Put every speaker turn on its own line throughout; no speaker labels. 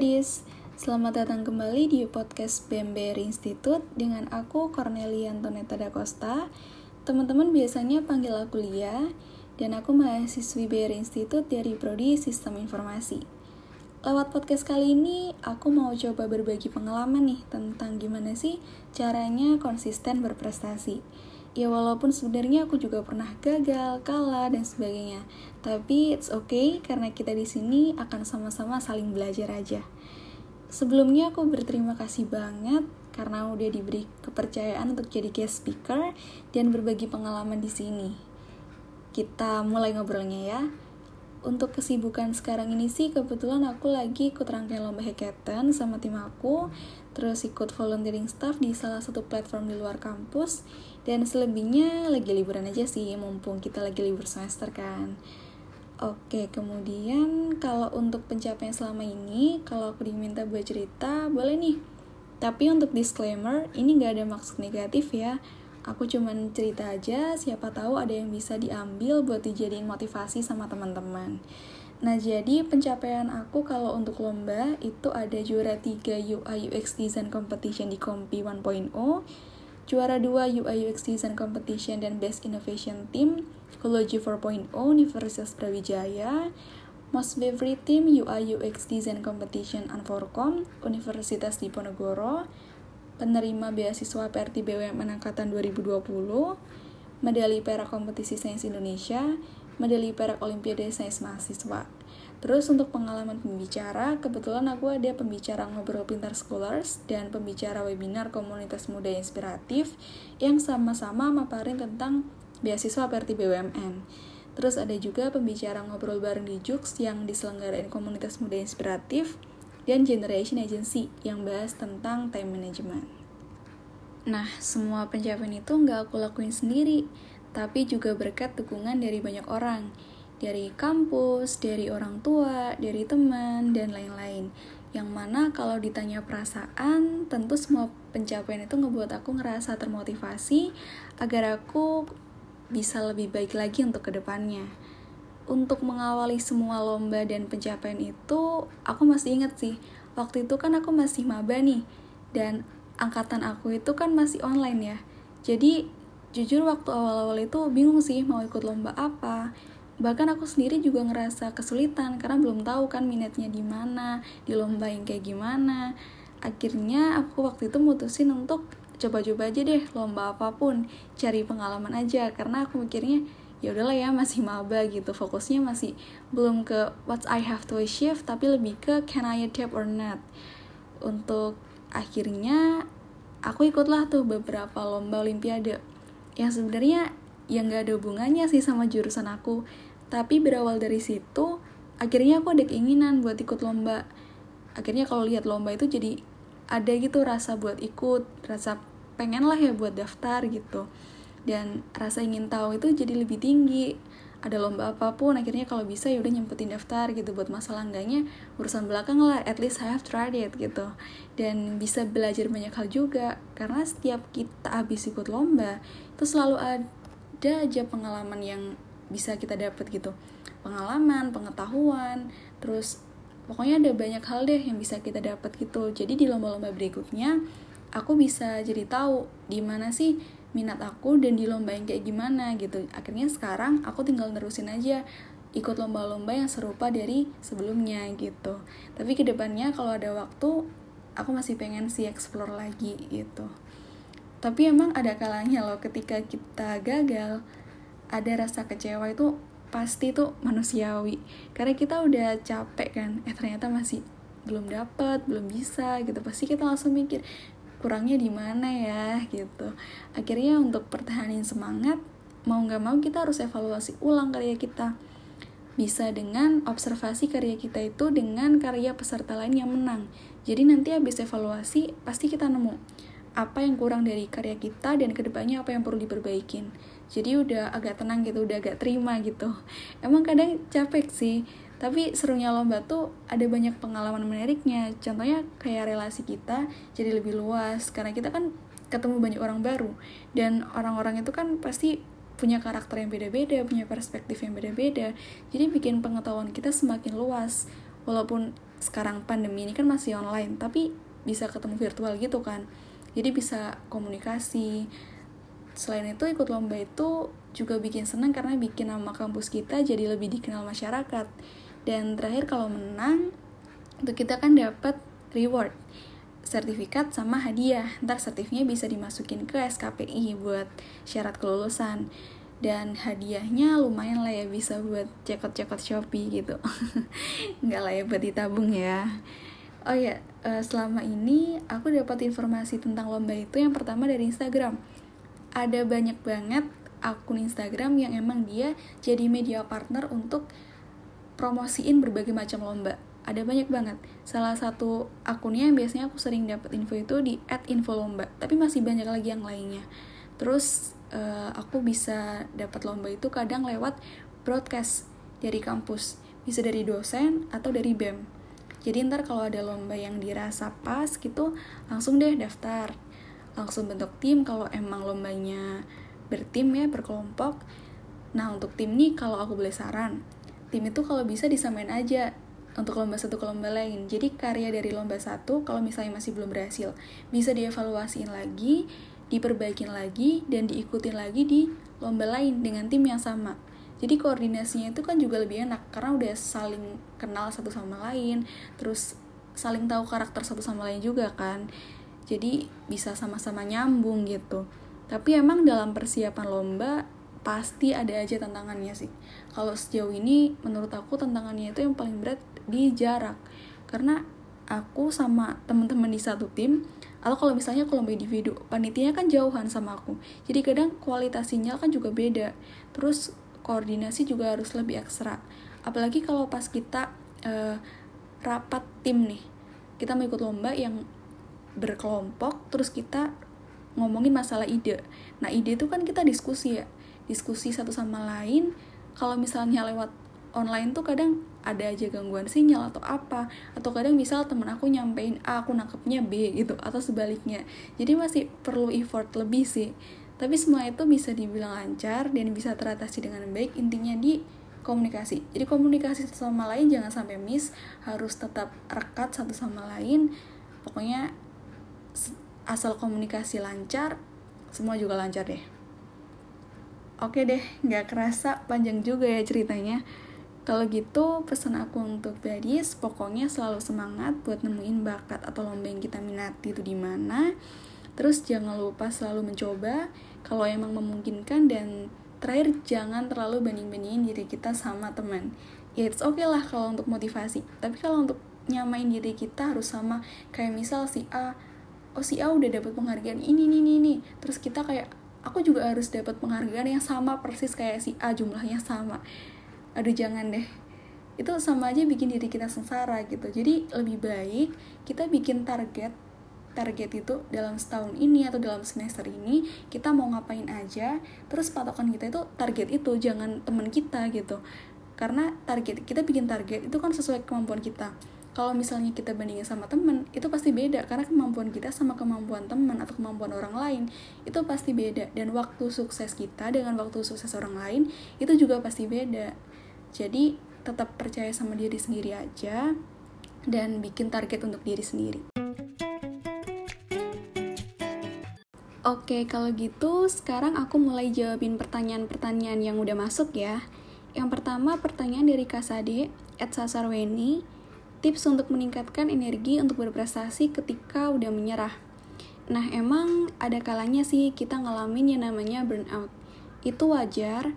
gadis, selamat datang kembali di podcast BMBR Institute dengan aku Cornelia Antoneta da Costa. Teman-teman biasanya panggil aku Lia, dan aku mahasiswi BR Institute dari Prodi Sistem Informasi. Lewat podcast kali ini, aku mau coba berbagi pengalaman nih tentang gimana sih caranya konsisten berprestasi. Ya walaupun sebenarnya aku juga pernah gagal, kalah dan sebagainya. Tapi it's okay karena kita di sini akan sama-sama saling belajar aja. Sebelumnya aku berterima kasih banget karena udah diberi kepercayaan untuk jadi guest speaker dan berbagi pengalaman di sini. Kita mulai ngobrolnya ya. Untuk kesibukan sekarang ini sih kebetulan aku lagi ikut rangkaian lomba hackathon sama tim aku, terus ikut volunteering staff di salah satu platform di luar kampus, dan selebihnya lagi liburan aja sih, mumpung kita lagi libur semester kan. Oke, kemudian kalau untuk pencapaian selama ini, kalau aku diminta buat cerita, boleh nih. Tapi untuk disclaimer, ini gak ada maksud negatif ya aku cuman cerita aja siapa tahu ada yang bisa diambil buat dijadiin motivasi sama teman-teman Nah, jadi pencapaian aku kalau untuk lomba itu ada juara 3 UI UX Design Competition di Kompi 1.0, juara 2 UI UX Design Competition dan Best Innovation Team Ecology 4.0 Universitas Brawijaya, Most Favorite Team UI UX Design Competition Anforcom Universitas Diponegoro, penerima beasiswa PRT BUMN Angkatan 2020, medali perak kompetisi sains Indonesia, medali perak Olimpiade Sains Mahasiswa. Terus untuk pengalaman pembicara, kebetulan aku ada pembicara ngobrol pintar scholars dan pembicara webinar komunitas muda inspiratif yang sama-sama maparin tentang beasiswa PRT BUMN. Terus ada juga pembicara ngobrol bareng di Jux yang diselenggarain komunitas muda inspiratif dan Generation Agency yang bahas tentang time management. Nah, semua pencapaian itu nggak aku lakuin sendiri, tapi juga berkat dukungan dari banyak orang, dari kampus, dari orang tua, dari teman, dan lain-lain. Yang mana kalau ditanya perasaan, tentu semua pencapaian itu ngebuat aku ngerasa termotivasi agar aku bisa lebih baik lagi untuk ke depannya untuk mengawali semua lomba dan pencapaian itu, aku masih inget sih, waktu itu kan aku masih maba nih, dan angkatan aku itu kan masih online ya. Jadi, jujur waktu awal-awal itu bingung sih mau ikut lomba apa. Bahkan aku sendiri juga ngerasa kesulitan karena belum tahu kan minatnya di mana, di lomba yang kayak gimana. Akhirnya aku waktu itu mutusin untuk coba-coba aja deh lomba apa pun, cari pengalaman aja karena aku mikirnya ya udahlah ya masih maba gitu fokusnya masih belum ke what I have to achieve tapi lebih ke can I adapt or not untuk akhirnya aku ikutlah tuh beberapa lomba olimpiade yang sebenarnya yang gak ada hubungannya sih sama jurusan aku. Tapi berawal dari situ akhirnya aku ada keinginan buat ikut lomba. Akhirnya kalau lihat lomba itu jadi ada gitu rasa buat ikut rasa pengen lah ya buat daftar gitu. Dan rasa ingin tahu itu jadi lebih tinggi ada lomba apa pun akhirnya kalau bisa ya udah nyempetin daftar gitu buat masalah. Enggaknya urusan belakang lah at least I have tried it gitu. Dan bisa belajar banyak hal juga karena setiap kita habis ikut lomba itu selalu ada aja pengalaman yang bisa kita dapat gitu. Pengalaman pengetahuan terus pokoknya ada banyak hal deh yang bisa kita dapat gitu. Jadi di lomba-lomba berikutnya aku bisa jadi tahu di mana sih minat aku dan di lomba yang kayak gimana gitu. Akhirnya sekarang aku tinggal nerusin aja ikut lomba-lomba yang serupa dari sebelumnya gitu. Tapi ke depannya kalau ada waktu aku masih pengen sih explore lagi gitu. Tapi emang ada kalanya loh ketika kita gagal ada rasa kecewa itu pasti tuh manusiawi. Karena kita udah capek kan eh ternyata masih belum dapat belum bisa gitu. Pasti kita langsung mikir kurangnya di mana ya gitu. Akhirnya untuk pertahanin semangat mau nggak mau kita harus evaluasi ulang karya kita. Bisa dengan observasi karya kita itu dengan karya peserta lain yang menang. Jadi nanti habis evaluasi pasti kita nemu apa yang kurang dari karya kita dan ke depannya apa yang perlu diperbaikin. Jadi udah agak tenang gitu udah agak terima gitu. Emang kadang capek sih tapi serunya lomba tuh ada banyak pengalaman menariknya. Contohnya kayak relasi kita jadi lebih luas karena kita kan ketemu banyak orang baru. Dan orang-orang itu kan pasti punya karakter yang beda-beda punya perspektif yang beda-beda. Jadi bikin pengetahuan kita semakin luas. Walaupun sekarang pandemi ini kan masih online tapi bisa ketemu virtual gitu kan. Jadi bisa komunikasi. Selain itu ikut lomba itu juga bikin senang karena bikin nama kampus kita jadi lebih dikenal masyarakat dan terakhir kalau menang itu kita kan dapat reward sertifikat sama hadiah. Ntar sertifikatnya bisa dimasukin ke SKPI buat syarat kelulusan. Dan hadiahnya lumayan lah ya bisa buat cekot-cekot Shopee gitu. Nggak lah ya buat ditabung ya. Oh ya selama ini aku dapat informasi tentang lomba itu yang pertama dari Instagram. Ada banyak banget akun Instagram yang emang dia jadi media partner untuk promosiin berbagai macam lomba. Ada banyak banget. Salah satu akunnya yang biasanya aku sering dapat info itu di @infolomba tapi masih banyak lagi yang lainnya. Terus uh, aku bisa dapat lomba itu kadang lewat broadcast dari kampus. Bisa dari dosen atau dari BEM. Jadi ntar kalau ada lomba yang dirasa pas gitu langsung deh daftar. Langsung bentuk tim kalau emang lombanya bertim ya berkelompok. Nah untuk tim nih kalau aku boleh saran tim itu kalau bisa disamain aja untuk lomba satu ke lomba lain. Jadi karya dari lomba satu kalau misalnya masih belum berhasil bisa dievaluasiin lagi diperbaikin lagi dan diikutin lagi di lomba lain dengan tim yang sama. Jadi koordinasinya itu kan juga lebih enak karena udah saling kenal satu sama lain, terus saling tahu karakter satu sama lain juga kan. Jadi bisa sama-sama nyambung gitu. Tapi emang dalam persiapan lomba pasti ada aja tantangannya sih. Kalau sejauh ini menurut aku tantangannya itu yang paling berat di jarak. Karena aku sama teman-teman di satu tim atau kalau misalnya lomba individu panitianya kan jauhan sama aku. Jadi kadang kualitas sinyal kan juga beda. Terus koordinasi juga harus lebih ekstra. Apalagi kalau pas kita uh, rapat tim nih. Kita mau ikut lomba yang berkelompok terus kita ngomongin masalah ide. Nah ide itu kan kita diskusi ya diskusi satu sama lain kalau misalnya lewat online tuh kadang ada aja gangguan sinyal atau apa atau kadang misal temen aku nyampein A aku nangkepnya B gitu atau sebaliknya. Jadi masih perlu effort lebih sih. Tapi semua itu bisa dibilang lancar dan bisa teratasi dengan baik intinya di komunikasi. Jadi komunikasi satu sama lain jangan sampai miss harus tetap rekat satu sama lain. Pokoknya asal komunikasi lancar semua juga lancar deh oke deh nggak kerasa panjang juga ya ceritanya kalau gitu pesan aku untuk gadis pokoknya selalu semangat buat nemuin bakat atau lomba yang kita minati itu di mana. Terus jangan lupa selalu mencoba kalau emang memungkinkan dan terakhir jangan terlalu banding-bandingin diri kita sama teman. Ya it's okay lah kalau untuk motivasi, tapi kalau untuk nyamain diri kita harus sama kayak misal si A oh si A udah dapat penghargaan ini ini ini, ini. terus kita kayak aku juga harus dapat penghargaan yang sama persis kayak si A jumlahnya sama. Aduh jangan deh. Itu sama aja bikin diri kita sengsara gitu. Jadi lebih baik kita bikin target target itu dalam setahun ini atau dalam semester ini kita mau ngapain aja terus patokan kita itu target itu jangan teman kita gitu. Karena target kita bikin target itu kan sesuai kemampuan kita kalau misalnya kita bandingin sama temen itu pasti beda karena kemampuan kita sama kemampuan teman atau kemampuan orang lain itu pasti beda dan waktu sukses kita dengan waktu sukses orang lain itu juga pasti beda jadi tetap percaya sama diri sendiri aja dan bikin target untuk diri sendiri. Oke, kalau gitu sekarang aku mulai jawabin pertanyaan-pertanyaan yang udah masuk ya. Yang pertama pertanyaan dari Kasade, Ed Sasarweni, tips untuk meningkatkan energi untuk berprestasi ketika udah menyerah. Nah, emang ada kalanya sih kita ngalamin yang namanya burnout. Itu wajar,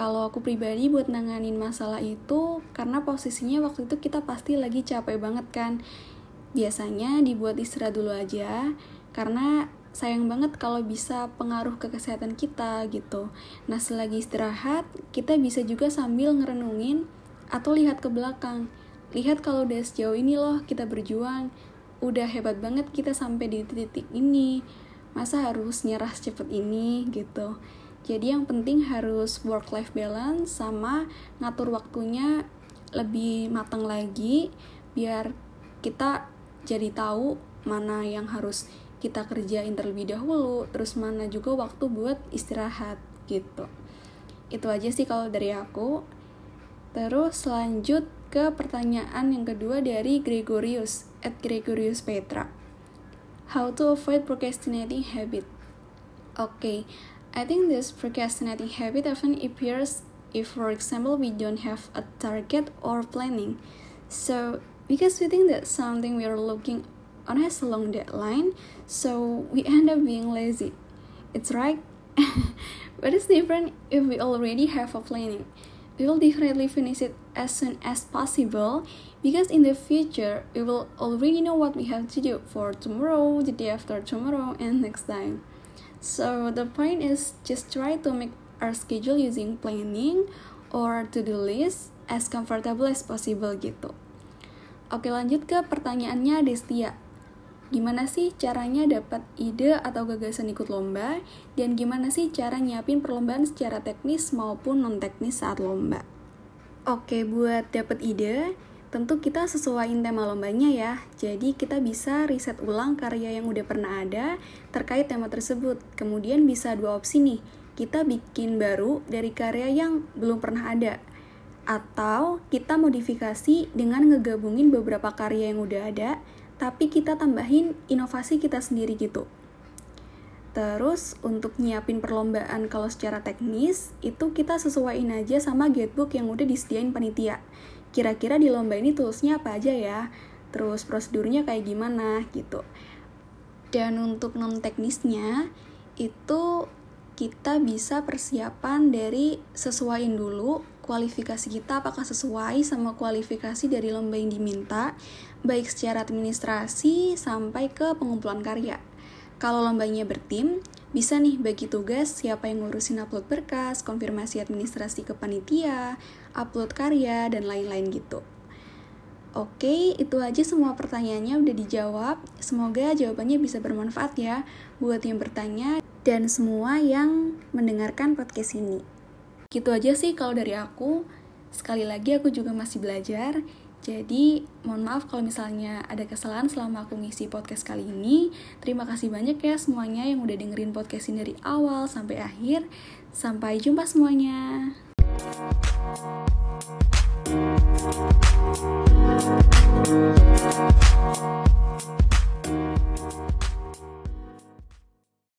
kalau aku pribadi buat nanganin masalah itu karena posisinya waktu itu kita pasti lagi capek banget kan biasanya dibuat istirahat dulu aja karena sayang banget kalau bisa pengaruh ke kesehatan kita gitu nah selagi istirahat kita bisa juga sambil ngerenungin atau lihat ke belakang lihat kalau udah sejauh ini loh kita berjuang. Udah hebat banget kita sampai di titik ini. Masa harus nyerah secepat ini gitu. Jadi yang penting harus work life balance sama ngatur waktunya lebih matang lagi biar kita jadi tahu mana yang harus kita kerjain terlebih dahulu terus mana juga waktu buat istirahat gitu. Itu aja sih kalau dari aku. Terus lanjut ke pertanyaan yang kedua dari Gregorius at Gregorius Petra. How to avoid procrastinating habit? Okay, I think this procrastinating habit often appears if, for example, we don't have a target or planning. So, because we think that something we are looking on has a long deadline, so we end up being lazy. It's right, but it's different if we already have a planning. We will definitely finish it as soon as possible because in the future we will already know what we have to do for tomorrow, the day after tomorrow, and next time. So the point is just try to make our schedule using planning or to-do list as comfortable as possible gitu. Oke lanjut ke pertanyaannya Destia. Gimana sih caranya dapat ide atau gagasan ikut lomba? Dan gimana sih cara nyiapin perlombaan secara teknis maupun non-teknis saat lomba? Oke, buat dapat ide, tentu kita sesuaiin tema lombanya ya. Jadi kita bisa riset ulang karya yang udah pernah ada terkait tema tersebut. Kemudian bisa dua opsi nih, kita bikin baru dari karya yang belum pernah ada. Atau kita modifikasi dengan ngegabungin beberapa karya yang udah ada, tapi kita tambahin inovasi kita sendiri gitu. Terus untuk nyiapin perlombaan kalau secara teknis, itu kita sesuaiin aja sama guidebook yang udah disediain panitia. Kira-kira di lomba ini toolsnya apa aja ya? Terus prosedurnya kayak gimana gitu. Dan untuk non teknisnya, itu kita bisa persiapan dari sesuaiin dulu kualifikasi kita apakah sesuai sama kualifikasi dari lomba yang diminta, baik secara administrasi sampai ke pengumpulan karya. Kalau lombanya bertim, bisa nih bagi tugas siapa yang ngurusin upload berkas, konfirmasi administrasi ke panitia, upload karya, dan lain-lain gitu. Oke, itu aja semua pertanyaannya udah dijawab. Semoga jawabannya bisa bermanfaat ya buat yang bertanya dan semua yang mendengarkan podcast ini. Gitu aja sih kalau dari aku. Sekali lagi aku juga masih belajar. Jadi, mohon maaf kalau misalnya ada kesalahan selama aku ngisi podcast kali ini. Terima kasih banyak ya semuanya yang udah dengerin podcast ini dari awal sampai akhir. Sampai jumpa semuanya.